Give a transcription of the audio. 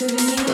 to me.